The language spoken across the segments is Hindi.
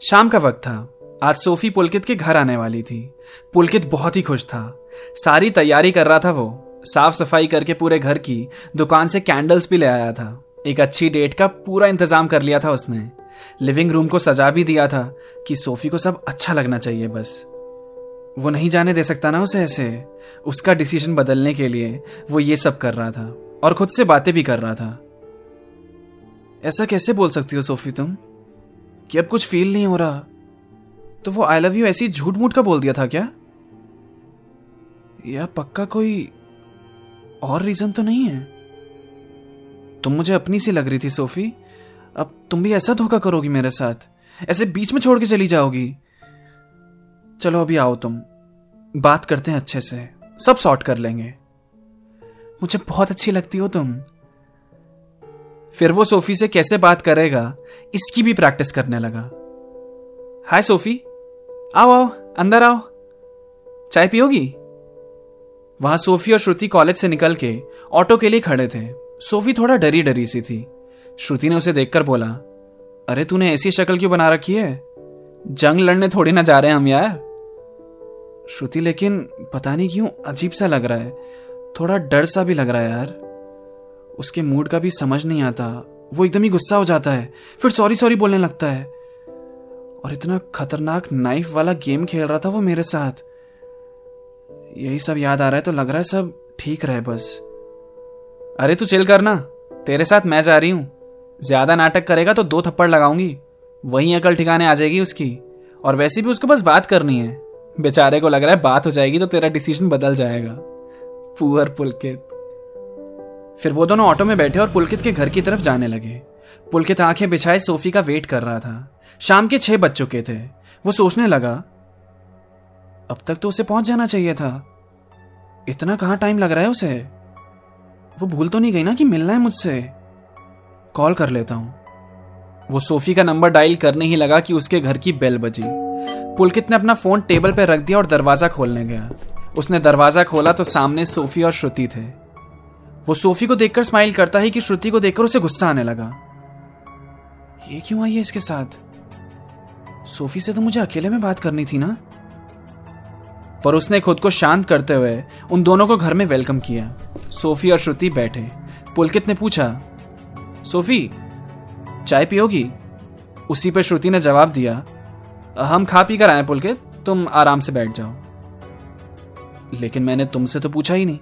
शाम का वक्त था। आज सोफी पुलकित के घर आने वाली थी। पुलकित बहुत ही खुश था। सारी तैयारी कर रहा था वो। साफ़ सफ़ाई करके पूरे घर की दुकान से कैंडल्स भी ले आया था। एक अच्छी डेट का पूरा इंतज़ाम कर लिया था उसने। लिविंग रूम को सजा भी दिया था कि सोफी को सब अच्छा लगना चाहिए बस। वो नहीं जाने दे सकता ना उसे ऐसे। उसका डिसीज़न बदलने के लिए वो ये सब कर रहा था और खुद से बातें भी कर रहा था। ऐसा कैसे बोल सकती हो सोफी तुम? कि अब कुछ फील नहीं हो रहा। तो वो आई लव यू ऐसी झूठ मूठ का बोल दिया था क्या? या पक्का कोई और रीजन तो नहीं है? तुम मुझे अपनी सी लग रही थी, सोफी। अब तुम भी ऐसा धोखा करोगी मेरे साथ। ऐसे बीच में छोड़ के चली जाओगी। चलो, अभी आओ तुम। बात करते हैं अच्छे से। सब सॉर्ट कर लेंगे। मुझे बहुत अच्छी लगती हो तुम। फिर वो सोफी से कैसे बात करेगा, इसकी भी प्रैक्टिस करने लगा। हाय सोफी, आओ आओ, अंदर आओ। चाय पियोगी? वहाँ सोफी और श्रुति कॉलेज से निकल के ऑटो के लिए खड़े थे। सोफी थोड़ा डरी डरी सी थी। श्रुति ने उसे देखकर बोला, अरे तूने ऐसी शक्ल क्यों बना रखी है? जंग लड़ने थोड़ी ना जा रहे हैं हम यार। श्रुति, लेकिन पता नहीं क्यों अजीब सा लग रहा है। थोड़ा डर सा भी लग रहा है यार। उसके मूड का भी समझ नहीं आता। वो एकदम ही गुस्सा हो जाता है। फिर सॉरी सॉरी बोलने लगता है। और इतना खतरनाक नाइफ वाला गेम खेल रहा था वो मेरे साथ। यही सब याद आ रहा है तो लग रहा है सब ठीक रहे बस। अरे तू चिल करना। तेरे साथ मैं जा रही हूँ। ज़्यादा नाटक करेगा तो दो थप्पड़ लगाऊँगी। वही अकल ठिकाने आ जाएगी उसकी। और वैसे भी उसको बस बात करनी है। बेचारे को लग रहा है बात हो जाएगी तो तेरा डिसीज़न बदल जाएगा। पुअर पुलकित। फिर वो दोनों ऑटो में बैठे और पुलकित के घर की तरफ़ जाने लगे। पुलकित आँखें बिछाए सोफी का वेट कर रहा था। शाम के छह बज चुके थे। वो सोचने लगा, अब तक तो उसे पहुँच जाना चाहिए था। इतना कहाँ टाइम लग रहा है उसे? वो भूल तो नहीं गई ना कि मिलना है मुझसे। कॉल कर लेता हूँ। वो सोफी का नंबर डायल करने ही लगा कि उसके घर की बेल बजी। पुलकित ने अपना फ़ोन टेबल पर रख दिया और दरवाज़ा खोलने गया। उसने दरवाज़ा खोला तो सामने सोफी और श्रुति थे। वो सोफी को देखकर स्माइल करता है कि श्रुति को देखकर उसे गुस्सा आने लगा। ये क्यों आई है इसके साथ? सोफी से तो मुझे अकेले में बात करनी थी ना? पर उसने खुद को शांत करते हुए उन दोनों को घर में वेलकम किया। सोफी और श्रुति बैठे। पुलकित ने पूछा, सोफी, चाय पियोगी? उसी पर श्रुति ने जवाब दिया, हम खा पी कर आए पुलकित। तुम आराम से बैठ जाओ। लेकिन मैंने तुमसे तो पूछा ही नहीं।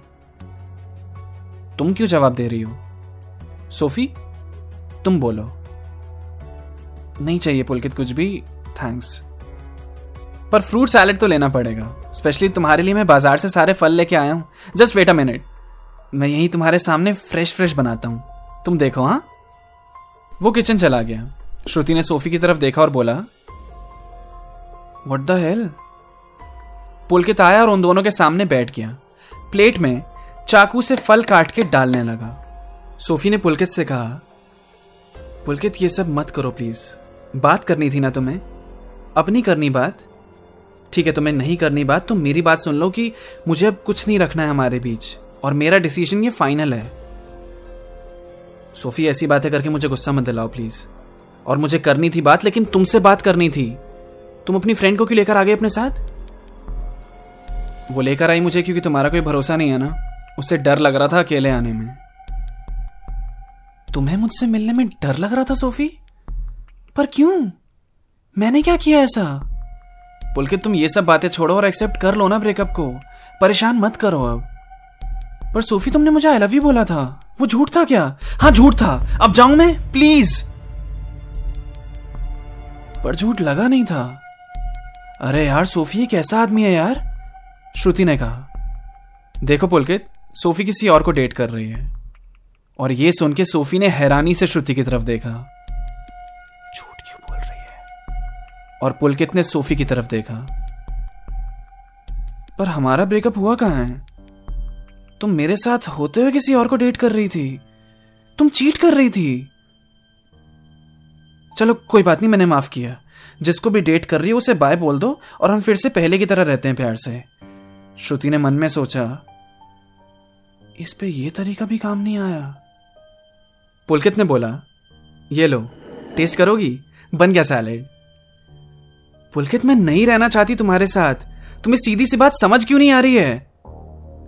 तुम क्यों जवाब दे रही हो? सोफी, तुम बोलो। नहीं चाहिए पुलकित कुछ भी थैंक्स पर फ्रूट सैलेड तो लेना पड़ेगा स्पेशली तुम्हारे लिए मैं बाज़ार से सारे फल लेके आया हूँ। जस्ट वेट अ मिनट मैं यही तुम्हारे सामने फ्रेश फ्रेश बनाता हूँ। तुम देखो हाँ? वो किचन चला गया। श्रुति ने सोफी की तरफ़ देखा और बोला वट द हेल पुलकित आया और उन दोनों के सामने बैठ गया। प्लेट में चाकू से फल काट के डालने लगा। सोफी ने पुलकित से कहा, पुलकित, ये सब मत करो प्लीज़। बात करनी थी ना तुम्हें? अपनी करनी बात? ठीक है, तुम्हें नहीं करनी बात तो मेरी बात सुन लो कि मुझे अब कुछ नहीं रखना है हमारे बीच, और मेरा डिसीज़न ये फाइनल है। सोफी, ऐसी बातें करके मुझे गुस्सा मत दिलाओ प्लीज़। और मुझे करनी थी बात, लेकिन तुमसे बात करनी थी। तुम अपनी फ्रेंड को क्यों लेकर आ गए अपने साथ? वो लेकर आई मुझे क्योंकि तुम्हारा कोई भरोसा नहीं है ना? उसे डर लग रहा था अकेले आने में। तुम्हें मुझसे मिलने में डर लग रहा था, सोफी? पर क्यों? मैंने क्या किया ऐसा? पुलकित, तुम ये सब बातें छोड़ो और एक्सेप्ट कर लो ना ब्रेकअप को। परेशान मत करो अब। पर सोफी, तुमने मुझे आई लव यू बोला था। वो झूठ था क्या? हाँ झूठ था। अब जाऊँ मैं? प्लीज़ पर झूठ लगा नहीं था। अरे यार, सोफी एक ऐसा आदमी है यार, श्रुति ने कहा। देखो पुलकित सोफी किसी और को डेट कर रही है। और ये सुन के सोफी ने हैरानी से श्रुति की तरफ़ देखा। झूठ क्यों बोल रही है? और पुलकित ने सोफी की तरफ़ देखा। पर हमारा ब्रेकअप हुआ कहा है? तुम मेरे साथ होते हुए किसी और को डेट कर रही थी। तुम चीट कर रही थी। चलो, कोई बात नहीं, मैंने माफ़ किया। जिसको भी डेट कर रही है, उसे बाय बोल दो, और हम फिर से पहले की तरह रहते हैं प्यार से। श्रुति ने मन में सोचा इस पे ये तरीका भी काम नहीं आया। पुलकित ने बोला, ये लो टेस्ट करोगी? बन गया सैलेड पुलकित, मैं नहीं रहना चाहती तुम्हारे साथ। तुम्हें सीधी सी बात समझ क्यों नहीं आ रही है?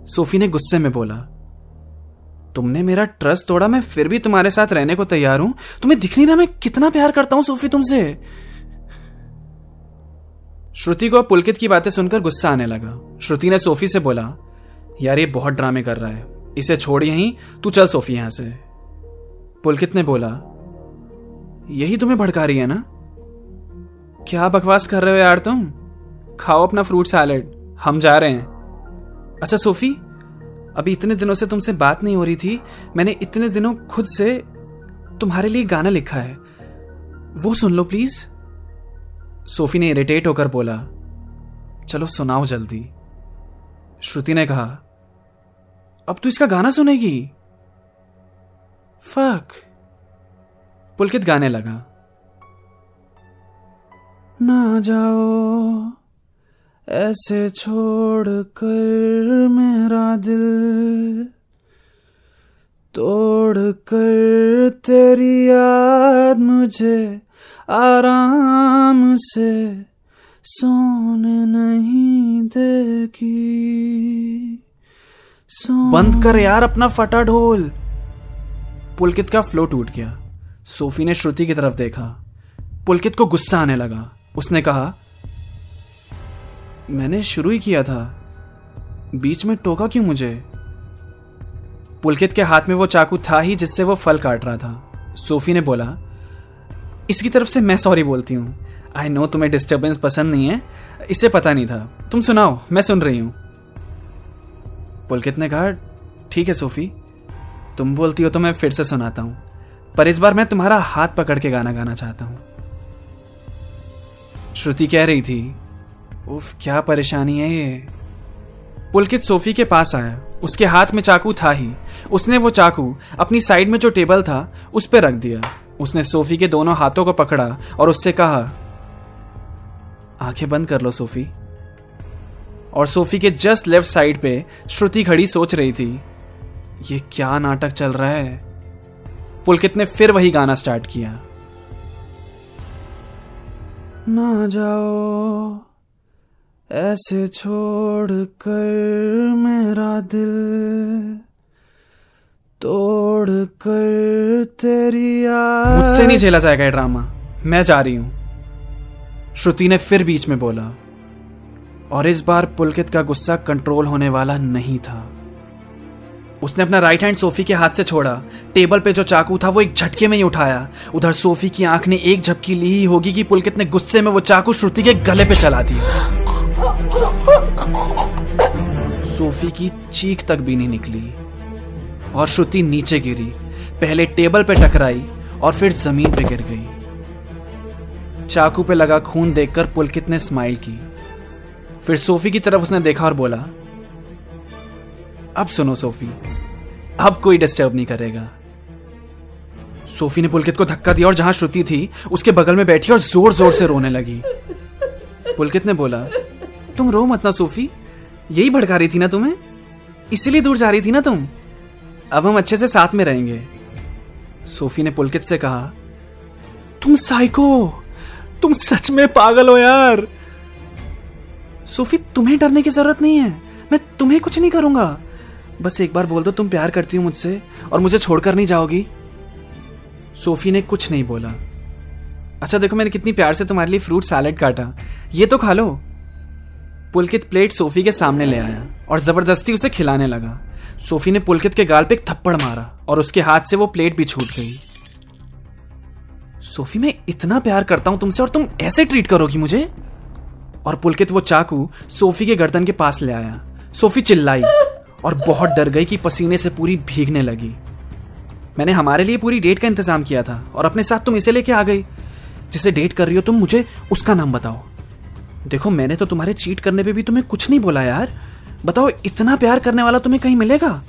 सोफी ने गुस्से में बोला, तुमने मेरा ट्रस्ट तोड़ा, मैं फिर भी तुम्हारे साथ रहने को तैयार हूँ। तुम्हें दिख नहीं रहा मैं कितना प्यार करता हूँ सोफी तुमसे? श्रुति को पुलकित की बातें सुनकर गुस्सा आने लगा। श्रुति ने सोफी से बोला, यार, ये बहुत ड्रामे कर रहा है। इसे छोड़ यहीं, तू चल सोफी यहाँ से। पुलकित ने बोला? यही तुम्हें भड़का रही है ना? क्या बकवास कर रहे हो यार तुम? खाओ अपना फ्रूट सैलेड, हम जा रहे हैं। अच्छा सोफी, अभी इतने दिनों से तुमसे बात नहीं हो रही थी, मैंने इतने दिनों खुद से तुम्हारे लिए गाना लिखा है। वो सुन लो प्लीज़। सोफी ने इरिटेट होकर बोला, चलो सुनाओ जल्दी। श्रुति ने कहा अब तू इसका गाना सुनेगी? फक पुलकित गाने लगा। ना जाओ, ऐसे छोड़ कर मेरा दिल तोड़ कर तेरी याद मुझे आराम से सोने नहीं देगी। बंद कर यार, अपना फटा ढोल। पुलकित का फ्लो टूट गया। सोफी ने श्रुति की तरफ़ देखा। पुलकित को गुस्सा आने लगा। उसने कहा, मैंने शुरू ही किया था। बीच में टोका क्यों मुझे? पुलकित के हाथ में वो चाकू था ही जिससे वो फल काट रहा था। सोफी ने बोला, इसकी तरफ़ से मैं सॉरी बोलती हूँ। आई नो तुम्हें डिस्टर्बेंस पसंद नहीं है। इसे पता नहीं था। तुम सुनाओ, मैं सुन रही हूँ। पुलकित ने कहा ठीक है, सोफी। तुम बोलती हो तो मैं फिर से सुनाता हूँ। पर इस बार मैं तुम्हारा हाथ पकड़ के गाना गाना चाहता हूँ। श्रुति कह रही थी, उफ, क्या परेशानी है ये? पुलकित सोफी के पास आया। उसके हाथ में चाकू था ही। उसने वो चाकू अपनी साइड में जो टेबल था, उस पर रख दिया। उसने सोफी के दोनों हाथों को पकड़ा और उससे कहा, आँखें बंद कर लो सोफी। और सोफी के जस्ट लेफ़्ट साइड पे श्रुति खड़ी सोच रही थी ये क्या नाटक चल रहा है? पुलकित ने फिर वही गाना स्टार्ट किया। ना जाओ ऐसे छोड़ कर मेरा दिल तोड़ कर तेरी मुझसे नहीं झेला जाएगा ड्रामा मैं जा रही हूँ। श्रुति ने फिर बीच में बोला और इस बार पुलकित का गुस्सा कंट्रोल होने वाला नहीं था। उसने अपना राइट हैंड सोफी के हाथ से छोड़ा। टेबल पे जो चाकू था, वो एक झटके में ही उठाया। उधर सोफी की आँख ने एक झपकी ली ही होगी कि पुलकित ने गुस्से में वो चाकू श्रुति के गले पे चला दिया। सोफी की चीख तक भी नहीं निकली और श्रुति नीचे गिरी। पहले टेबल पे टकराई और फिर ज़मीन पे गिर गई। चाकू पे लगा खून देखकर पुलकित ने स्माइल की। फिर सोफी की तरफ़ उसने देखा और बोला, अब सुनो सोफी, अब कोई डिस्टर्ब नहीं करेगा. सोफी ने पुलकित को धक्का दिया और जहाँ श्रुति थी, उसके बगल में बैठी और ज़ोर ज़ोर से रोने लगी। पुलकित ने बोला, तुम रो मत ना सोफी, यही भड़का रही थी ना तुम्हें? इसीलिए दूर जा रही थी ना तुम? अब हम अच्छे से साथ में रहेंगे। सोफी ने पुलकित से कहा, तुम साइको, तुम सच में पागल हो यार। सोफी, तुम्हें डरने की ज़रूरत नहीं है। मैं तुम्हें कुछ नहीं करूँगा। बस एक बार बोल दो, तुम प्यार करती हो मुझसे और मुझे छोड़कर नहीं जाओगी। सोफी ने कुछ नहीं बोला। अच्छा देखो, मैंने कितनी प्यार से तुम्हारे लिए फ्रूट सैलेड काटा। ये तो खा लो। पुलकित प्लेट सोफी के सामने ले आया और ज़बरदस्ती उसे खिलाने लगा। सोफी ने पुलकित के गाल पे एक थप्पड़ मारा और उसके हाथ से वो प्लेट भी छूट गई। सोफी, मैं इतना प्यार करता हूँ तुमसे और तुम ऐसे ट्रीट करोगी मुझे? और पुलकित वो चाकू सोफी के गर्दन के पास ले आया। सोफी चिल्लाई और बहुत डर गई कि पसीने से पूरी भीगने लगी। मैंने हमारे लिए पूरी डेट का इंतज़ाम किया था और अपने साथ तुम इसे लेके आ गई। जिसे डेट कर रही हो तुम मुझे उसका नाम बताओ। देखो, मैंने तो तुम्हारे चीट करने पे भी तुम्हें कुछ नहीं बोला यार। बताओ, इतना प्यार करने वाला तुम्हें कहीं मिलेगा?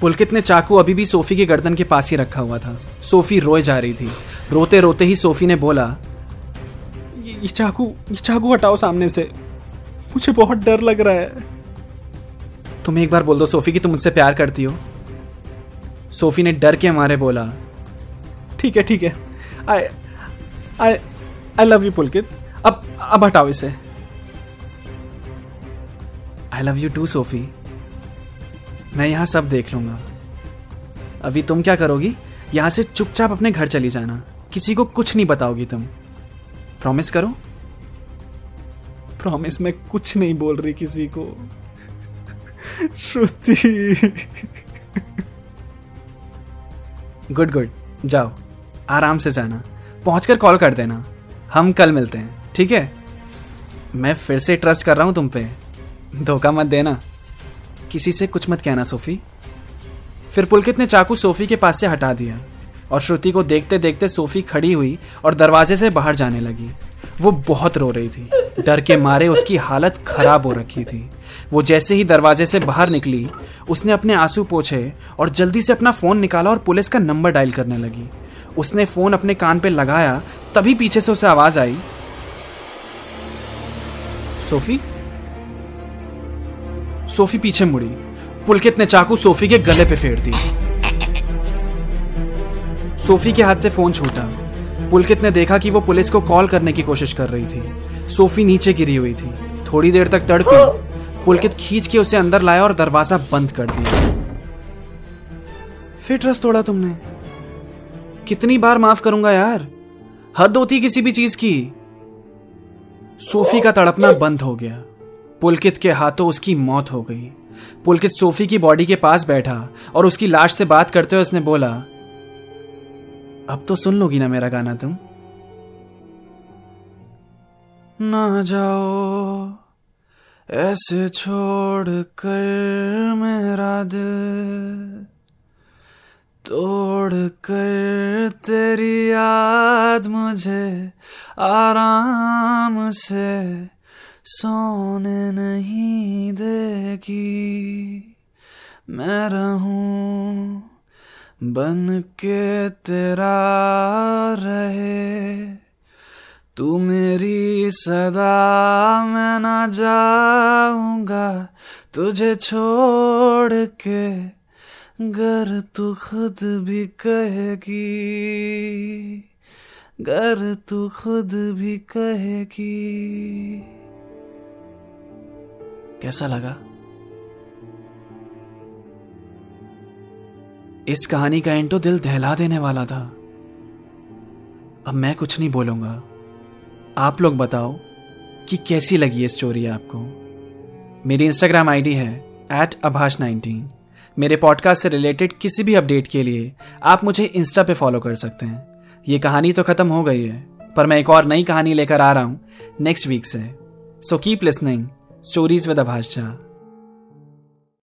पुलकित ने चाकू अभी भी सोफी के गर्दन के पास ही रखा हुआ था। सोफी रोए जा रही थी। रोते रोते ही सोफी ने बोला ये चाकू ये चाकू हटाओ सामने से। मुझे बहुत डर लग रहा है। तुम एक बार बोल दो सोफी कि तुम मुझसे प्यार करती हो। सोफी ने डर के हमारे बोला। ठीक है ठीक है। I I I love you Pulkit. अब अब हटाओ इसे। I love you too Sophie. मैं यहाँ सब देख लूँगा। अभी तुम क्या करोगी? यहाँ से चुपचाप अपने घर चली जाना। किसी को कुछ नहीं बताओगी तुम। प्रॉमिस करो। प्रॉमिस मैं कुछ नहीं बोल रही किसी को। श्रुति। गुड गुड जाओ। आराम से जाना। पहुंचकर कॉल कर देना। हम कल मिलते हैं ठीक है? मैं फिर से ट्रस्ट कर रहा हूँ तुम पे। धोखा मत देना। किसी से कुछ मत कहना सोफी। फिर पुलकित ने चाकू सोफी के पास से हटा दिया। और श्रुति को देखते देखते सोफी खड़ी हुई और दरवाजे से बाहर जाने लगी। वो बहुत रो रही थी। डर के मारे उसकी हालत खराब हो रखी थी। वो जैसे ही दरवाजे से बाहर निकली, उसने अपने आँसू पोछे और जल्दी से अपना फ़ोन निकाला और पुलिस का नंबर डायल करने लगी। उसने फ़ोन अपने कान पे लगाया, तभी पीछे से उसे आवाज़ आई। सोफी? सोफी पीछे मुड़ी। पुलकित ने चाकू सोफी के गले पे फेर दी सोफी के हाथ से फ़ोन छूटा। पुलकित ने देखा कि वो पुलिस को कॉल करने की कोशिश कर रही थी। सोफी नीचे गिरी हुई थी। थोड़ी देर तक तड़पी। पुलकित खींच के उसे अंदर लाया और दरवाज़ा बंद कर दिया। फिर ट्रस्ट तोड़ा तुमने। कितनी बार माफ़ करूँगा यार। हद होती किसी भी चीज़ की। सोफी का तड़पना बंद हो गया। पुलकित के हाथों उसकी मौत हो गई। पुलकित सोफी की बॉडी के पास बैठा और उसकी लाश से बात करते हुए उसने बोला अब तो सुन लोगी ना मेरा गाना तुम। ना जाओ, ऐसे छोड़ कर मेरा दिल तोड़ कर तेरी याद मुझे आराम से सोने नहीं देगी। मैं रहूँ बन के तेरा रहे। तू मेरी सदा मैं ना जाऊँगा, तुझे छोड़ के गर तू खुद भी कहेगी। गर तू खुद भी कहेगी। कैसा लगा? इस कहानी का एंड तो दिल दहला देने वाला था। अब मैं कुछ नहीं बोलूँगा। आप लोग बताओ कि कैसी लगी ये स्टोरी आपको? मेरी इंस्टाग्राम आईडी है एट अभाष नाइनटीन मेरे पॉडकास्ट से रिलेटेड किसी भी अपडेट के लिए आप मुझे इंस्टा पे फॉलो कर सकते हैं। ये कहानी तो खत्म हो गई है, पर मैं एक और नई कहानी लेकर आ रहा हूँ नेक्स्ट वीक से। So keep listening stories with Abhash Jha